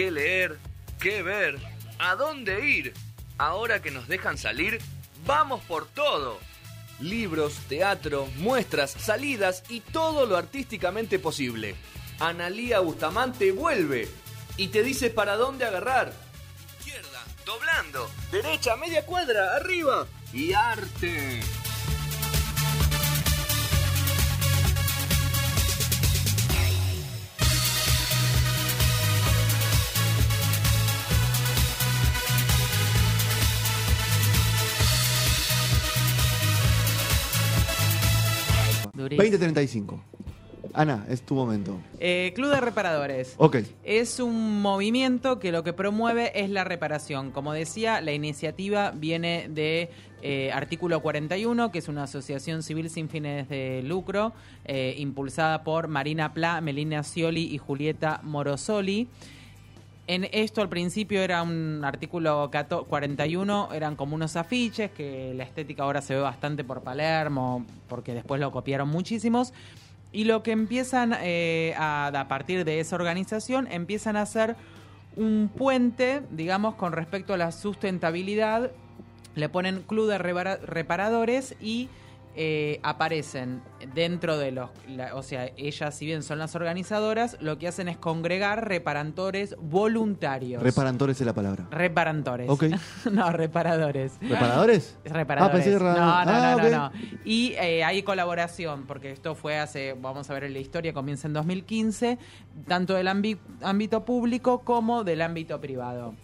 qué leer, qué ver, a dónde ir. Ahora que nos dejan salir, vamos por todo. Libros, teatro, muestras, salidas y todo lo artísticamente posible. Analía Bustamante vuelve y te dice para dónde agarrar. Izquierda, doblando. Derecha, media cuadra, arriba. Y arte. Durísimo. 2035. Ana, es tu momento. Eh, Club de Reparadores. Ok. Es un movimiento que lo que promueve es la reparación. Como decía, la iniciativa viene de eh, Artículo 41, que es una asociación civil sin fines de lucro, eh, impulsada por Marina Pla, Melina Scioli y Julieta Morosoli. En esto al principio era un artículo 14 41, eran como unos afiches, que la estética ahora se ve bastante por Palermo, porque después lo copiaron muchísimos. Y lo que empiezan eh, a, a partir de esa organización, empiezan a hacer un puente, digamos, con respecto a la sustentabilidad. Le ponen club de repara- reparadores y eh, aparecen dentro de los... la- o sea, ellas, si bien son las organizadoras, lo que hacen es congregar reparantores voluntarios. Reparantores es la palabra. Reparantores. Ok. no, reparadores. ¿Reparadores? Reparadores. Ah, pensé que era- No, no, Ah, no, no, no. Y eh, hay colaboración, porque esto fue hace, vamos a ver en la historia, comienza en 2015, tanto del ámbi- ámbito público como del ámbito privado.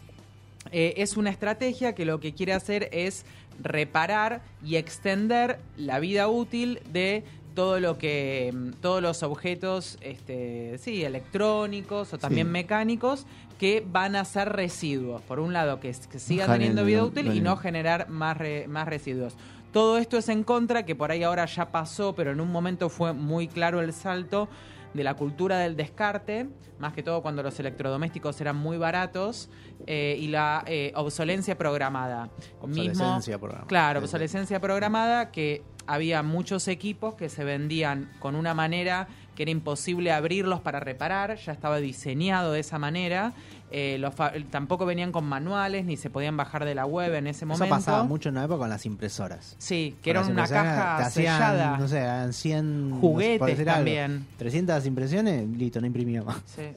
Eh, es una estrategia que lo que quiere hacer es reparar y extender la vida útil de todo lo que mm, todos los objetos este sí electrónicos o también Sí. mecánicos que van a ser residuos. Por un lado que, que sigan Dejar teniendo vida útil y no generar más re- más residuos. Todo esto es en contra que por ahí ahora ya pasó pero en un momento fue muy claro el salto de la cultura del descarte, más que todo cuando los electrodomésticos eran muy baratos, eh, y la eh, obsolencia programada. Obsolescencia programada. Claro, obsolescencia programada, que había muchos equipos que se vendían con una manera que era imposible abrirlos para reparar, ya estaba diseñado de esa manera, eh, los tampoco venían con manuales ni se podían bajar de la web en ese Eso momento. pasaba mucho en la época con las impresoras. Sí, que Con era las una caja te hacían, sellada. No sé, eran 100 no sé, Juguetes decir algo, también. 300 impresiones, listo, no imprimía más. Sí.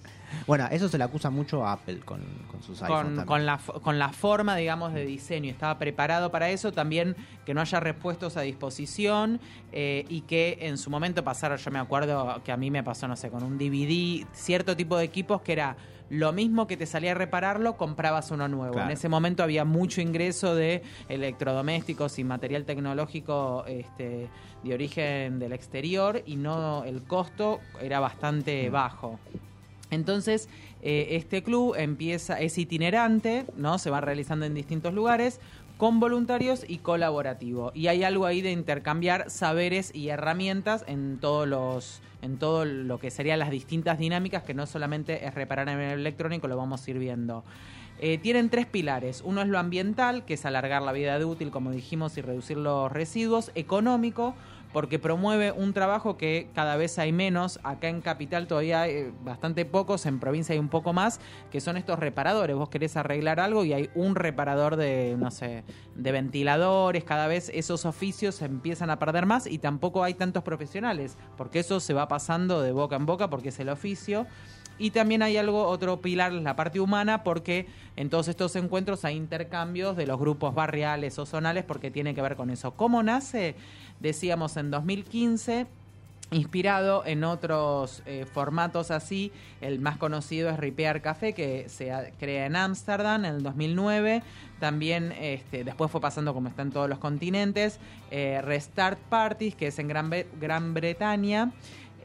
Bueno, eso se le acusa mucho a Apple con, con sus iPhones con, también. con la, con la forma, digamos, de diseño. Estaba preparado para eso. También que no haya repuestos a disposición eh, y que en su momento pasaron, yo me acuerdo que a mí me pasó, no sé, con un DVD, cierto tipo de equipos que era lo mismo que te salía a repararlo, comprabas uno nuevo. Claro. En ese momento había mucho ingreso de electrodomésticos y material tecnológico este, de origen del exterior y no el costo era bastante bajo. Entonces, eh, este club empieza, es itinerante, ¿no? Se va realizando en distintos lugares, con voluntarios y colaborativo. Y hay algo ahí de intercambiar saberes y herramientas en todos los en todo lo que serían las distintas dinámicas, que no solamente es reparar en el electrónico, lo vamos a ir viendo. Eh, tienen tres pilares. Uno es lo ambiental, que es alargar la vida de útil, como dijimos, y reducir los residuos. Económico, porque promueve un trabajo que cada vez hay menos. Acá en Capital todavía hay eh, bastante pocos, en provincia hay un poco más, que son estos reparadores. Vos querés arreglar algo y hay un reparador de, no sé, de ventiladores. Cada vez esos oficios se empiezan a perder más y tampoco hay tantos profesionales, porque eso se va pasando de boca en boca porque es el oficio. Y también hay algo, otro pilar, la parte humana, porque en todos estos encuentros hay intercambios de los grupos barriales o zonales, porque tiene que ver con eso. ¿Cómo nace? Decíamos en 2015, inspirado en otros eh, formatos así. El más conocido es Repair Café, que se crea en Ámsterdam en el 2009. También este, después fue pasando como está en todos los continentes. eh, Restart Parties, que es en Gran, Gran Bretaña.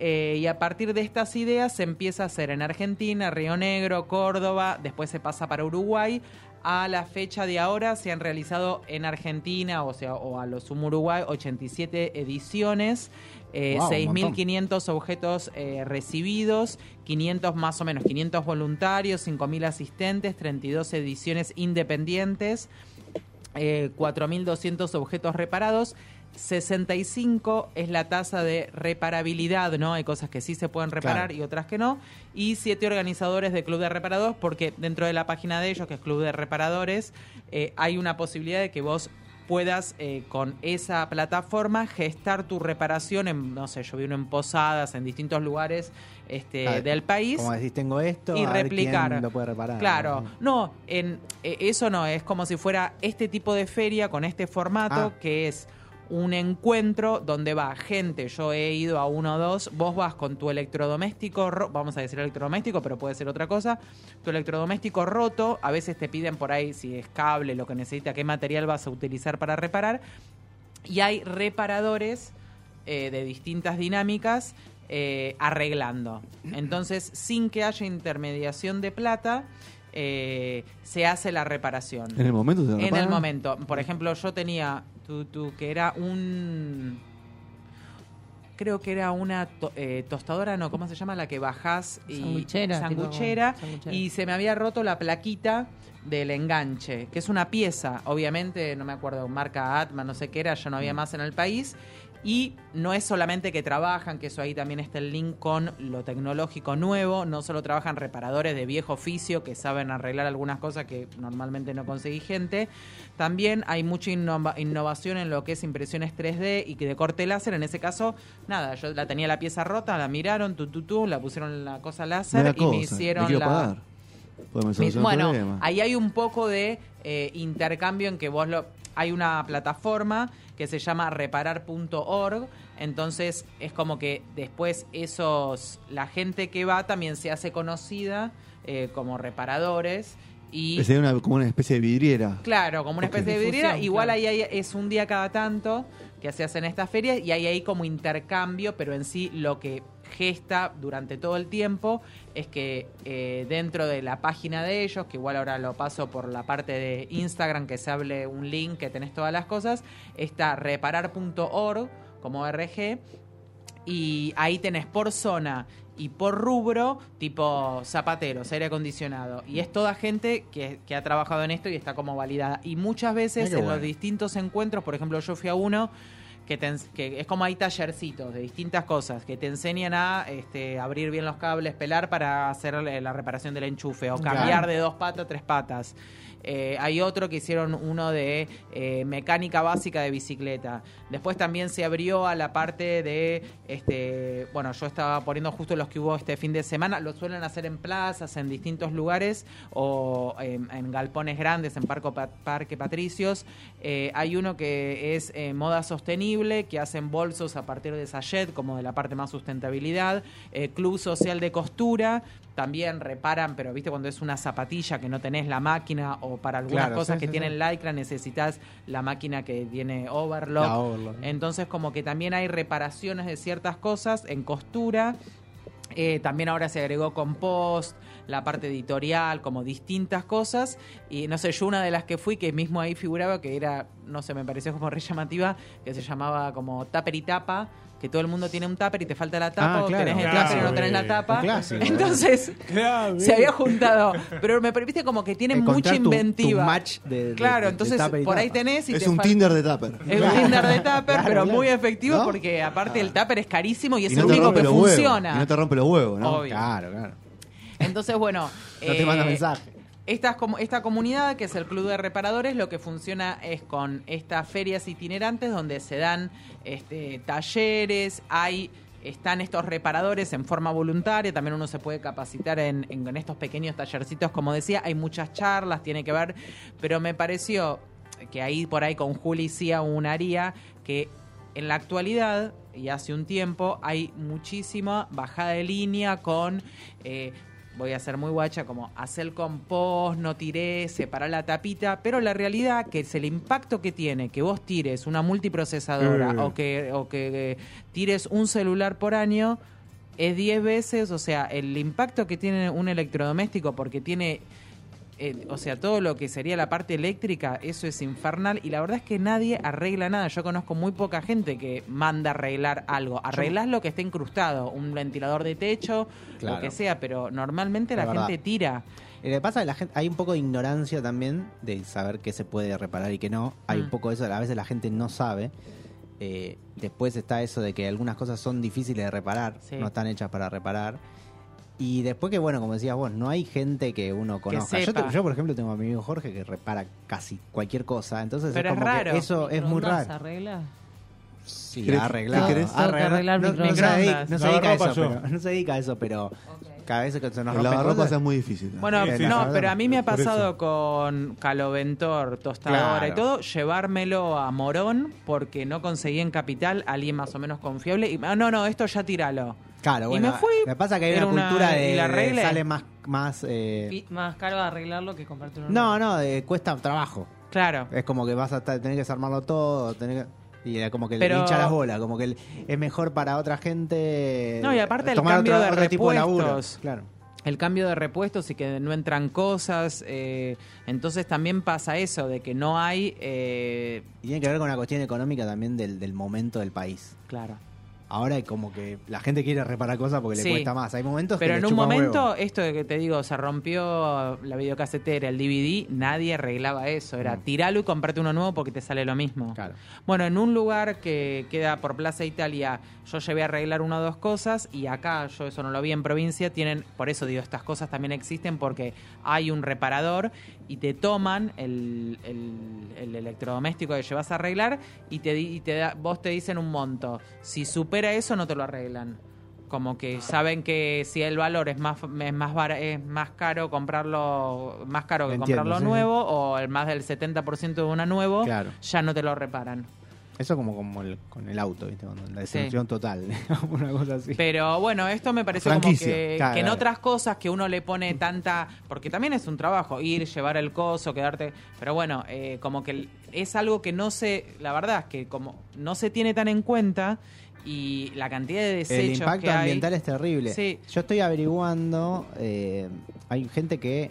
Eh, y a partir de estas ideas se empieza a hacer en Argentina, Río Negro, Córdoba, después se pasa para Uruguay. A la fecha de ahora se han realizado en Argentina, o sea, o a lo sumo Uruguay, 87 ediciones, eh, Wow, un 6.500 objetos eh, recibidos, 500 más o menos, 500 voluntarios, 5.000 asistentes, 32 ediciones independientes. Eh, 4.200 objetos reparados. 65 es la tasa de reparabilidad, ¿no? Hay cosas que sí se pueden reparar Claro. y otras que no. Y siete organizadores de Club de Reparadores, porque dentro de la página de ellos, que es Club de Reparadores, eh, hay una posibilidad de que vos puedas eh, con esa plataforma gestar tu reparación en, no sé, yo vi uno en Posadas, en distintos lugares este, Ah, del país Como decís, tengo esto, y a ver replicar. quién lo puede reparar. Claro, no, en, eh, eso no, es como si fuera este tipo de feria con este formato Ah. que es un encuentro donde va gente, yo he ido a uno o dos, vos vas con tu electrodoméstico, ro- vamos a decir electrodoméstico, pero puede ser otra cosa, tu electrodoméstico roto, a veces te piden por ahí si es cable, lo que necesita, qué material vas a utilizar para reparar, y hay reparadores eh, de distintas dinámicas eh, arreglando. Entonces, sin que haya intermediación de plata, eh, se hace la reparación. En el momento te En el momento. Por ejemplo, yo tenía tu, tu, que era un... Creo que era una to- eh, tostadora, no, ¿cómo se llama? La que bajás y... Sanguchera, Sanguchera. sanguchera. Y se me había roto la plaquita del enganche, que es una pieza, obviamente, no me acuerdo, marca Atman, no sé qué era, ya no había más en el país. Y no es solamente que trabajan, que eso ahí también está el link con lo tecnológico nuevo, no solo trabajan reparadores de viejo oficio que saben arreglar algunas cosas que normalmente no conseguí gente, también hay mucha innova- innovación en lo que es impresiones 3D y que de corte láser, en ese caso, nada, yo la tenía la pieza rota, la miraron, tu, tu, tu, la pusieron la cosa láser y cosa, me hicieron quiero la... pagar. Me Bueno, ahí hay un poco de eh, intercambio en que vos lo... Hay una plataforma que se llama reparar.org, entonces es como que después esos... La gente que va también se hace conocida eh, como reparadores y... Sería una, como una especie de vidriera. Claro, como una especie de vidriera. Difusión, Igual claro. ahí hay- es un día cada tanto que se hacen estas ferias y hay ahí como intercambio, pero en sí lo que gesta durante todo el tiempo es que eh, dentro de la página de ellos, que igual ahora lo paso por la parte de Instagram, que se hable un link, que tenés todas las cosas, está reparar.org como RG y ahí tenés por zona y por rubro, tipo zapateros, aire acondicionado. Y es toda gente que, que ha trabajado en esto y está como validada. Y muchas veces Ah, en bueno. los distintos encuentros, por ejemplo, yo fui a uno que, te que es como hay tallercitos de distintas cosas que te enseñan a este, abrir bien los cables, pelar para hacer la reparación del enchufe o Claro. cambiar de dos patas a tres patas. Eh, hay otro que hicieron uno de eh, mecánica básica de bicicleta. Después también se abrió a la parte de, este, bueno, yo estaba poniendo justo los que hubo este fin de semana. Lo suelen hacer en plazas, en distintos lugares o en, en galpones grandes, en Parco Pa- Parque Patricios. Eh, hay uno que es moda sostenible, que hacen bolsos a partir de sachet, como de la parte más sustentabilidad. Club Social de Costura, también reparan, pero viste cuando es una zapatilla que no tenés la máquina o para algunas Claro, cosas sí, que sí, tienen sí. lycra necesitas la máquina que tiene overlock. Entonces como que también hay reparaciones de ciertas cosas en costura. Eh, también ahora se agregó compost, la parte editorial, como distintas cosas. Y no sé, yo una de las que fui, que mismo ahí figuraba, que era, no sé, me pareció como re llamativa, que se llamaba como tupper y tapa, que todo el mundo tiene un tupper y te falta la tapa, Ah, o claro. tenés el tupper y no tenés la eh, tapa. clásico, Entonces, se había juntado. Pero me viste como que tiene Encontrar mucha tu- tu inventiva. match de- claro, de- de entonces por ahí tenés y Es te un Tinder de Tupper. es un Tinder de tupper, Claro, pero claro. muy efectivo ¿No? porque aparte el tupper es carísimo y es Y no el único que huevos. funciona. Y no te rompe los huevos, ¿no? Obvio. Claro, claro. Entonces, bueno. No te eh, manda mensaje. Estas comu- esta comunidad, que es el Club de Reparadores, lo que funciona es con estas ferias itinerantes donde se dan este, talleres, hay están estos reparadores en forma voluntaria, también uno se puede capacitar en, en- en estos pequeños tallercitos, como decía, hay muchas charlas, tiene que ver, pero me pareció que ahí por ahí con Juli sí aún haría que en la actualidad y hace un tiempo hay muchísima bajada de línea con eh, voy a ser muy guacha, como hacer el compost, no tiré, separar la tapita, pero la realidad que es el impacto que tiene que vos tires una multiprocesadora Mm. o que, o que eh, tires un celular por año es 10 veces, o sea, el impacto que tiene un electrodoméstico porque tiene eh, o sea, todo lo que sería la parte eléctrica, eso es infernal y la verdad es que nadie arregla nada. Yo conozco muy poca gente que manda arreglar algo. Arreglás lo que esté incrustado, un ventilador de techo, Claro. lo que sea, pero normalmente la gente tira. Eh, Lo que pasa es que la gente, hay un poco de ignorancia también de saber qué se puede reparar y qué no. Hay Mm. un poco de eso, a veces la gente no sabe. Eh, después está eso de que algunas cosas son difíciles de reparar, Sí. no están hechas para reparar. Y después que, bueno, como decías vos, no hay gente que uno conozca. Yo, sepa. te- yo, por ejemplo, tengo a mi amigo Jorge que repara casi cualquier cosa. Entonces Pero es es como que raro. eso es muy ¿Microondas raro. arregla? Sí, ¿Querés- ha arreglado. qué. Arreglar No, no se dedica, no se Lavar dedica a ropa eso, pero, no se dedica a eso, pero cada vez que se nos lavarropas cosas- es muy difícil. Bueno, Sí, no, pero a mí me ha pasado con caloventor, tostadora Claro. y todo, llevármelo a Morón porque no conseguí en Capital alguien más o menos confiable. Y, ah, no, no, esto ya tíralo. Claro, Y bueno, me fui, que pasa que hay una una- cultura y de, la de sale más más eh, Más caro arreglarlo que comprarte uno no, nuevo. no, de- cuesta trabajo. Claro. Es como que vas a estar, tener que desarmarlo todo, tener que- y era como que Pero- le hincha las bolas, como que el- es mejor para otra gente. No, y aparte el tomar cambio otro, de otro tipo de laburo. repuestos. Claro. el cambio de repuestos y que no entran cosas. eh, entonces también pasa eso, de que no hay... eh, Y tiene que ver con una cuestión económica también del, del momento del país. claro. Ahora como que la gente quiere reparar cosas porque Sí. le cuesta más. Hay momentos Pero que en un momento, huevo. esto de que te digo, se rompió la videocasetera, el DVD, nadie arreglaba eso. Era Mm. tiralo y comprarte uno nuevo porque te sale lo mismo. Claro. Bueno, en un lugar que queda por Plaza Italia, yo llevé a arreglar una o dos cosas y acá, yo eso no lo vi en provincia, tienen, por eso digo, estas cosas también existen porque hay un reparador y te toman el, el- el electrodoméstico que llevas a arreglar y te, y te da, vos te dicen un monto. Si supera eso, no te lo arreglan. Como que saben que si el valor es más es más bara- es más caro comprarlo más caro que Entiendo, comprarlo sí. nuevo o el más del 70% de una nuevo Claro. ya no te lo reparan. Eso como, como el- con el auto, ¿viste? La destrucción total. una cosa así. Pero bueno, esto me parece como Franquicia. que, Claro, que en claro. otras cosas que uno le pone tanta... Porque también es un trabajo, ir, llevar el coso, quedarte... Pero bueno, eh, como que es algo que no se... La verdad es que como no se tiene tan en cuenta y la cantidad de El desechos impacto que hay... ambiental es terrible. Sí. Yo estoy averiguando, eh, hay gente que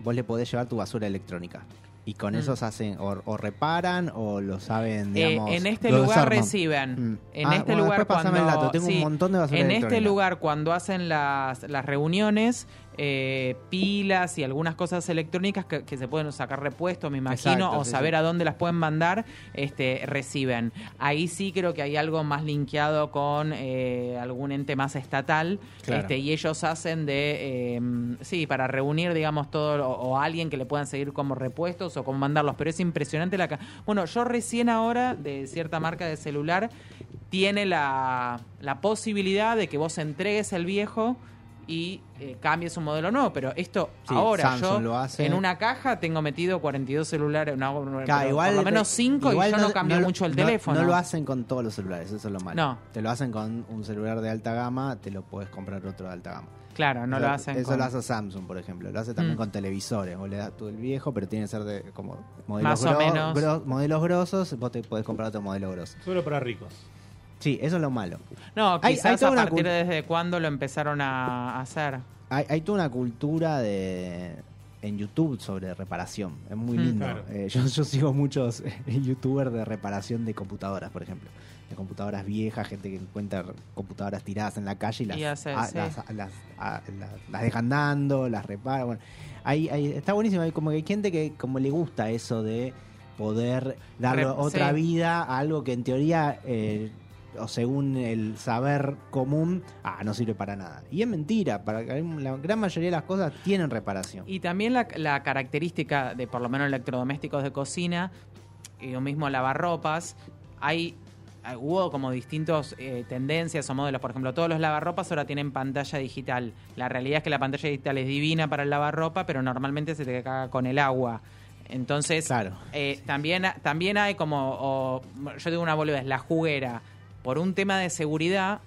vos le podés llevar tu basura electrónica. Y con Mm. esos hacen, o, o reparan, o lo saben, Eh, digamos. en este lugar desarman. reciben. Mm. En Ah, este bueno, lugar cuando el dato, tengo un montón de basura En este lugar cuando hacen las, las reuniones eh, pilas y algunas cosas electrónicas que, que se pueden sacar repuestos, me imagino, Exacto, o sí, saber sí. a dónde las pueden mandar, este reciben. Ahí sí creo que hay algo más linkeado con eh, algún ente más estatal Claro. este, y ellos hacen de eh, sí para reunir digamos todo o, o alguien que le puedan seguir como repuestos o cómo mandarlos pero es impresionante la bueno yo recién ahora de cierta marca de celular tiene la, la posibilidad de que vos entregues el viejo y eh, cambies un modelo nuevo, pero esto Sí, ahora Samsung yo lo hace. en una caja tengo metido 42 celulares, no, Claro, pero igual, por lo menos 5 y yo no, cambio mucho el no- teléfono. No lo hacen con todos los celulares, eso es lo malo. No. Te lo hacen con un celular de alta gama, te lo puedes comprar otro de alta gama. Claro, no Eso- lo hacen. Eso con- lo hace Samsung, por ejemplo. Lo hace también Mm. con televisores. Vos le das tú el viejo, pero tiene que ser de como modelos, Más o menos. modelos grosos. Vos te podés comprar otro modelo grosso. Solo para ricos. Sí, eso es lo malo. No, Hay- hay quizás toda a una partir de desde cuándo lo empezaron a hacer. Hay, hay toda una cultura de en YouTube sobre reparación. Es muy Mm. lindo. Claro. Eh, yo, yo sigo muchos eh, youtubers de reparación de computadoras, por ejemplo. De computadoras viejas, gente que encuentra computadoras tiradas en la calle y las, Y hace, a- sí. las, las- a- las- las dejan dando, las repara. Bueno, hay, hay- está buenísimo. Hay como que hay gente que como le gusta eso de poder darle otra sí. vida a algo que en teoría... eh, o según el saber común, ah, no sirve para nada. Y es mentira, para la gran mayoría de las cosas tienen reparación. Y también la, la característica de por lo menos electrodomésticos de cocina, y lo mismo lavarropas, hay hubo como distintos eh, tendencias o modelos. Por ejemplo, todos los lavarropas ahora tienen pantalla digital. La realidad es que la pantalla digital es divina para el lavarropa, pero normalmente se te caga con el agua. Entonces, Claro. eh, también, también hay como, o- yo digo una boludez, la juguera. Por un tema de seguridad,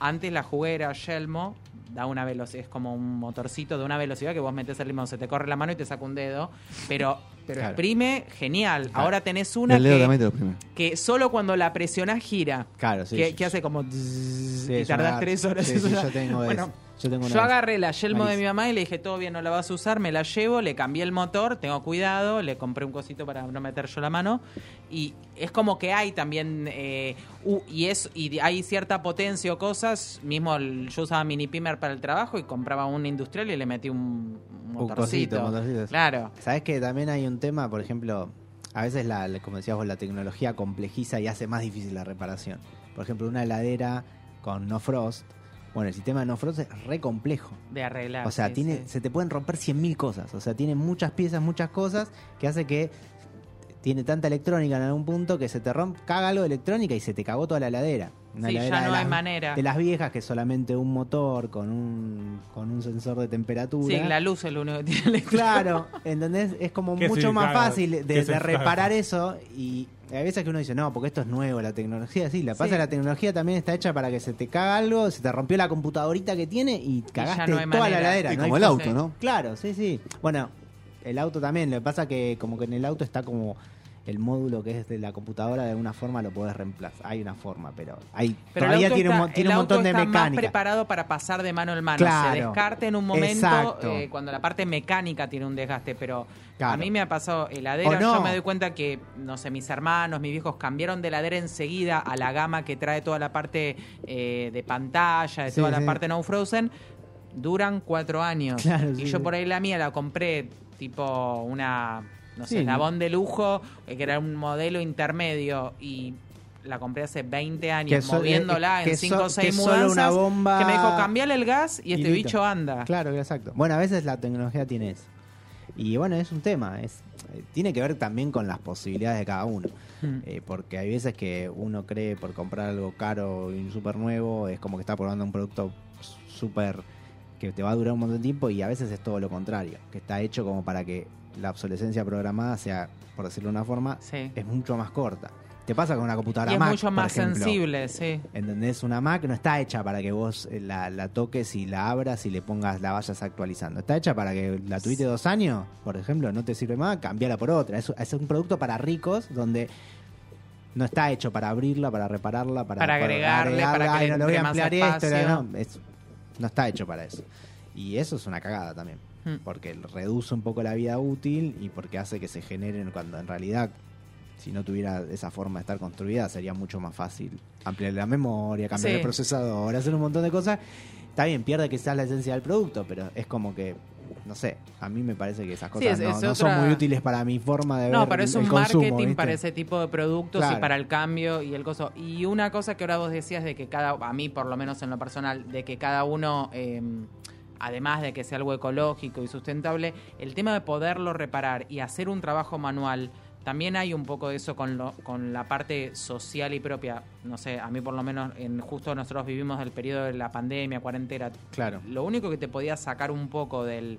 antes la juguera Yelmo da una velocidad, es como un motorcito de una velocidad que vos metes el limón, se te corre la mano y te saca un dedo, pero pero Claro. exprime genial. Claro. Ahora tenés una El dedo que, también te que solo cuando la presionás gira. Claro, sí. que, sí, que hace como... sí, y tardás una- tres horas. Una- yo tengo Bueno, eso. Yo, tengo una Yo de agarré la Yelmo de mi mamá y le dije, todo bien, no la vas a usar, me la llevo, le cambié el motor, tengo cuidado, le compré un cosito para no meter yo la mano. Y es como que hay también, eh, y es y hay cierta potencia o cosas, mismo el- yo usaba mini pimer para el trabajo y compraba un industrial y le metí un, un Un motorcito. cosito, motorcito. Claro. Sabes que también hay un tema, por ejemplo, a veces la- como decías vos, la tecnología complejiza y hace más difícil la reparación. Por ejemplo, una heladera con no frost. Bueno, el sistema de no frost es re complejo. De arreglar. O sea, sí, tiene, sí. se te pueden romper 100.000 cosas. O sea, tiene muchas piezas, muchas cosas que hace que tiene tanta electrónica en algún punto que se te rompe, caga algo de electrónica y se te cagó toda la heladera. Una Sí, ya heladera de no hay las- manera. De las viejas que solamente un motor con un, con un sensor de temperatura. Sí, la luz es lo único que tiene el Claro, ¿entendés? Es como mucho más fácil de, reparar eso y hay veces que uno dice, no, porque esto es nuevo, la tecnología, sí, la pasa Sí. la tecnología también está hecha para que se te caga algo, se te rompió la computadorita que tiene y cagaste no toda la heladera. Y no como el auto, ¿no? Claro, sí, sí. Bueno, el auto también, lo que pasa que como que en el auto está como el módulo que es de la computadora, de alguna forma lo podés reemplazar. Hay una forma, pero hay Pero todavía auto tiene, un, está- tiene el un auto montón de está más mecánica. preparado para pasar de mano en mano. Claro. Se descarte en un momento eh, cuando la parte mecánica tiene un desgaste, pero Claro. a mí me ha pasado heladera. No. Yo me doy cuenta que, no sé, mis hermanos, mis viejos cambiaron de heladera enseguida a la gama que trae toda la parte eh, de pantalla, de Sí, toda la parte no frozen. Duran cuatro años. Claro, y sí, yo por ahí la mía la compré tipo una, no sé, Sí. Navón de lujo, eh, que era un modelo intermedio y la compré hace 20 años so- moviéndola eh, que en 5 o so- 6 que solo mudanzas. una bomba- Que me dijo, cambiale el gas y Y este listo. bicho anda. Claro, exacto. Bueno, a veces la tecnología tiene eso. Y bueno, es un tema. es eh, Tiene que ver también con las posibilidades de cada uno. Mm. Eh, porque hay veces que uno cree por comprar algo caro y súper nuevo, es como que está probando un producto súper que te va a durar un montón de tiempo y a veces es todo lo contrario, que está hecho como para que la obsolescencia programada sea, por decirlo de una forma, Sí. es mucho más corta. Te pasa con una computadora Y es Mac, mucho por más ejemplo. sensible, sí. ¿Entendés? Una Mac no está hecha para que vos eh, la, la toques y la abras y le pongas, la vayas actualizando. Está hecha para que la tuviste dos años, por ejemplo, no te sirve más, cambiala por otra. Es, es un producto para ricos donde no está hecho para abrirla, para repararla, para, Para agregarle, para que "Ay, no le voy a ampliar esto. espacio". No, es- no está hecho para eso. Y eso es una cagada también. Mm. Porque reduce un poco la vida útil y porque hace que se generen cuando en realidad si no tuviera esa forma de estar construida, sería mucho más fácil ampliar la memoria, cambiar Sí. el procesador, hacer un montón de cosas. Está bien, pierde quizás la esencia del producto, pero es como que, no sé, a mí me parece que esas Sí, cosas es- no, es no otra- son muy útiles para mi forma de ver No, pero es el un consumo, marketing ¿viste? para ese tipo de productos Claro. y para el cambio y el coso. Y una cosa que ahora vos decías de que cada, a mí por lo menos en lo personal, de que cada uno, eh, además de que sea algo ecológico y sustentable, el tema de poderlo reparar y hacer un trabajo manual, también hay un poco de eso con, lo, con la parte social y propia. No sé, a mí por lo menos, en, justo nosotros vivimos el periodo de la pandemia, cuarentena, Claro. lo único que te podía sacar un poco del,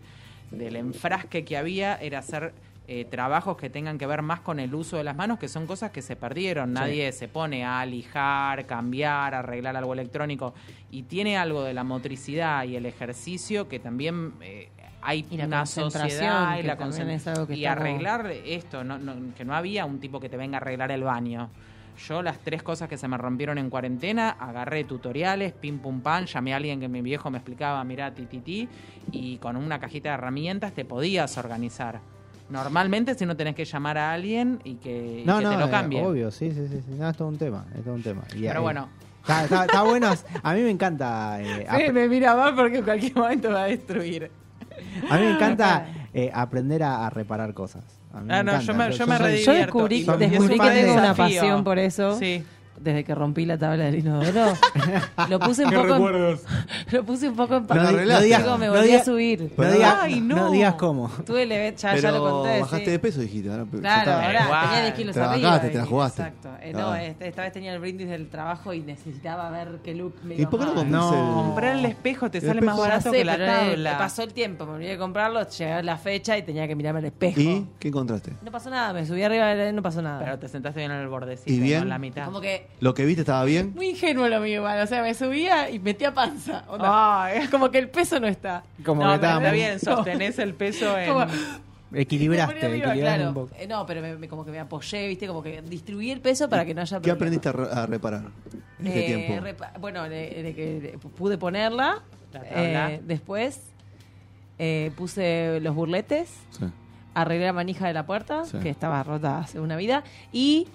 del enfrasque que había era hacer eh, trabajos que tengan que ver más con el uso de las manos, que son cosas que se perdieron. Nadie se pone a lijar, cambiar, arreglar algo electrónico. Y tiene algo de la motricidad y el ejercicio que también eh, hay Y una concentración, sociedad y la también concen- es algo que y arreglar esto, no, no- que no había un tipo que te venga a arreglar el baño. Yo las tres cosas que se me rompieron en cuarentena, agarré tutoriales, pim pum pam, llamé a alguien que mi viejo me explicaba, mirá, ti, ti, ti, y con una cajita de herramientas te podías organizar. Normalmente si no tenés que llamar a alguien y que, y No, que no, te lo eh, cambie. obvio, sí, sí, sí, sí. No, es todo un tema, es todo un tema. Y, Pero eh, bueno. Está, está- está bueno, a mí me encanta... eh, Me, ap- me mira mal porque en cualquier momento me va a destruir. a mí me encanta eh, aprender a, a reparar cosas. A mí Ah, no, encanta. yo me- yo me soy- redivierto. Yo descubrí, descubrí que tengo una pasión por eso. Sí. Desde que rompí la tabla del inodoro. lo puse un ¿Qué poco en, lo puse un poco en Pero No, no digas, Chicos, me no volví digas- a subir. no digas- Ay, no. no digas cómo. Tuve el evento, ya, Pero ya lo conté. bajaste sí. de peso, dijiste. ¿no? Claro, ahora Igual. tenía 10 kilos Te la arriba. te la jugaste. Exacto. Eh, no, este- esta vez tenía el brindis del trabajo y necesitaba ver qué look me ¿Y por qué no iba No. Comprar el espejo te El sale más espejo. Barato sé, que la tabla. pasó el tiempo, me olvidé de comprarlo, llegó la fecha y tenía que mirarme al espejo. ¿Y qué encontraste? No pasó nada, me subí arriba y no pasó nada. Pero te sentaste bien en el bordecito, ¿Y bien? no en la mitad. Como que ¿Lo que viste estaba bien? muy ingenuo lo mío igual, o sea, me subía y metía panza. onda. Ay. Como que el peso no está. Como no, que pero está bien, sostenés el peso en... Como- Equilibraste, arriba, equilibraste claro. un poco. Eh, no, pero me, me- como que me apoyé, ¿viste? Como que distribuí el peso para que no haya ¿Qué problema. aprendiste a, re- a reparar en este Eh, tiempo? repa- bueno, de, de que de- pude ponerla. La tabla. eh, después eh, puse los burletes. Sí. arreglé la manija de la puerta, Sí. que estaba rota hace una vida, y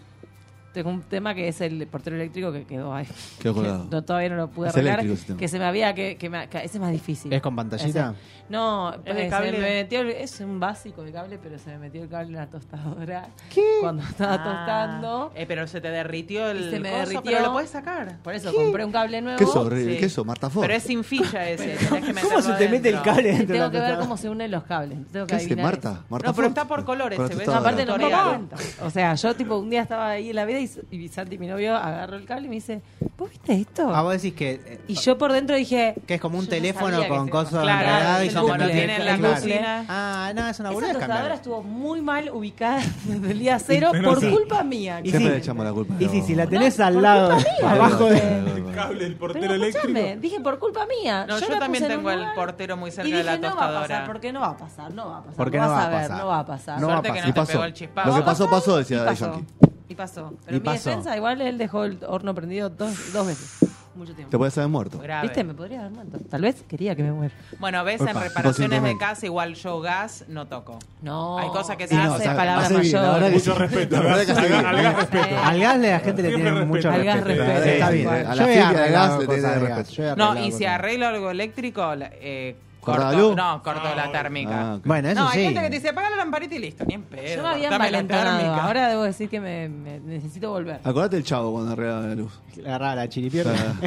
tengo un tema que es el portero eléctrico que quedó ahí. Quedó Que colgado. no, todavía no lo pude Es arreglar, que se me había, que, que me- que ese es más difícil. ¿Es con pantallita? Ese. No, ¿Es de eh, cable? se me metió el- es un básico de cable, pero se me metió el cable en la tostadora ¿Qué? cuando estaba Ah, tostando. eh, pero se te derritió el se me coso, derritió. pero lo puedes sacar. Por eso compré un cable nuevo. ¿Qué eso? Sí. ¿Qué eso? Marta Ford. Pero es sin ficha ese. tenés que ¿Cómo se te mete el cable de tengo la que ver cómo se unen los cables. Tengo que ¿Qué hace adivinar Marta? Marta No, pero Ford. está por colores, se ve. Aparte no me cuenta. O sea, yo tipo un día estaba ahí en la vida y, y Santi, mi novio, agarró el cable y me dice, ¿vos viste esto? Ah, vos decís que, eh, Y yo por dentro dije, que es como un Yo no teléfono sabía que con se cosas. Claro, enredadas y el como te tiene en la el cocina. Ah, no, es una esa boludez tostadora estuvo muy mal ubicada desde el día cero por sí. culpa mía. Y Siempre sí. le echamos la culpa. Y a si, la tenés No, al lado, abajo de... de... Cable del portero Pero eléctrico. dije por culpa mía. No, yo la también puse en tengo el lugar portero muy cerca y de dije, la no va a tostadora. pasar, porque no va a pasar, no va a pasar. Porque Vas no va a ver, pasar. no va a pasar. No va a Suerte que pasar. no Y te pasó. pegó el chispazo. Lo que pasó, pasó, Y decía pasó. Yankee. Y pasó. Y Pero en mi pasó. defensa, igual él dejó el horno prendido dos, dos veces. Mucho tiempo. Te puedes haber muerto. Grave. ¿Viste? Me podría haber muerto. Tal vez quería que me muera. Bueno, ves, Opa, en reparaciones de casa, igual yo gas no toco. No. Hay cosas que se sí, hace hace bien, la verdad mayores. que Mucho respeto. La verdad que hace bien. Al gas respeto. Al gas la gente le Siempre tiene mucho respeto. Al gas respeto. respeto. Está bien. sí. A Yo la he filia de arreglado gas le cosas tiene de respeto. gas. Yo he No, arreglado y si cosas. arreglo algo eléctrico, la- eh, ¿Corta la luz? no, corto la térmica. Ah, ok. Bueno, eso no, hay sí. gente que te dice, apaga la lamparita y listo, ni en pedo. Yo me había cortame la térmica. Ahora debo decir que me, me- necesito volver. Acordate el chavo cuando arreglaba la luz. Agarraba la chiripierna.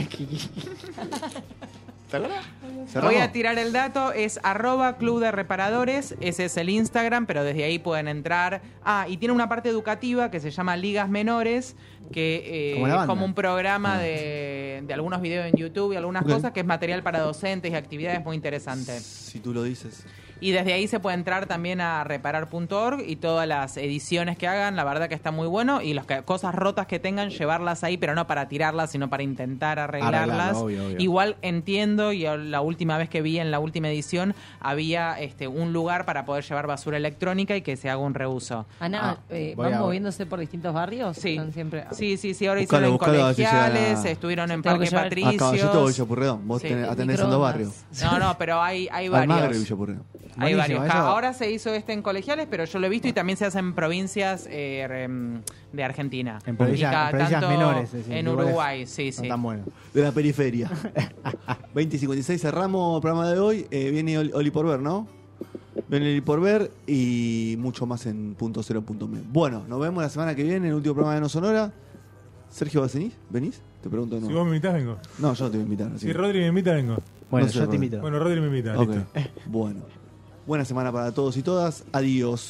¿Cerramos? Voy a tirar el dato, es arroba club de reparadores, ese es el Instagram, pero desde ahí pueden entrar. Ah, y tiene una parte educativa que se llama Ligas Menores, que eh, Como es como un programa de, de algunos videos en YouTube y algunas cosas, que es material para docentes y actividades muy interesantes. Si tú lo dices. Y desde ahí se puede entrar también a reparar.org y todas las ediciones que hagan, la verdad que está muy bueno. Y las que- cosas rotas que tengan, llevarlas ahí, pero no para tirarlas, sino para intentar arreglarlas. Arreglarlo, obvio, obvio. Igual entiendo, y la última vez que vi en la última edición, había este un lugar para poder llevar basura electrónica y que se haga un reuso. Ana, Ah, eh, ¿van a- moviéndose por distintos barrios? Sí. Están siempre... Sí, sí, sí, ahora Buscalo, hicieron buscalo, a colegiales, estuvieron en Parque llevar- Patricios. Ah, caballito o Villapurredón. Vos Sí, tenés, atendés en dos barrios. No, no, pero hay, hay y varios. Villapurredón. Hay varios. eso- Ahora se hizo este en colegiales, pero yo lo he visto y también se hace en provincias eh, de Argentina. En provincias- en provincias tanto menores, decir, En Uruguay, sí, No sí. tan bueno. De la periferia. 20 y 56 cerramos el programa de hoy. Eh, viene Oli, Oli por ver, ¿no? Viene Oli por ver y mucho más en punto cero punto me. Bueno, nos vemos la semana que viene en el último programa de No Sonora. Sergio, ¿vas venís? ¿Venís? Te pregunto de Si vos me invitas, vengo. No, yo no te voy a invitar. así Si Rodri me invita, vengo. Bueno, No sé, yo te invito. Bueno, Rodri me invita. Ok, Listo. Bueno. Buena semana para todos y todas. Adiós.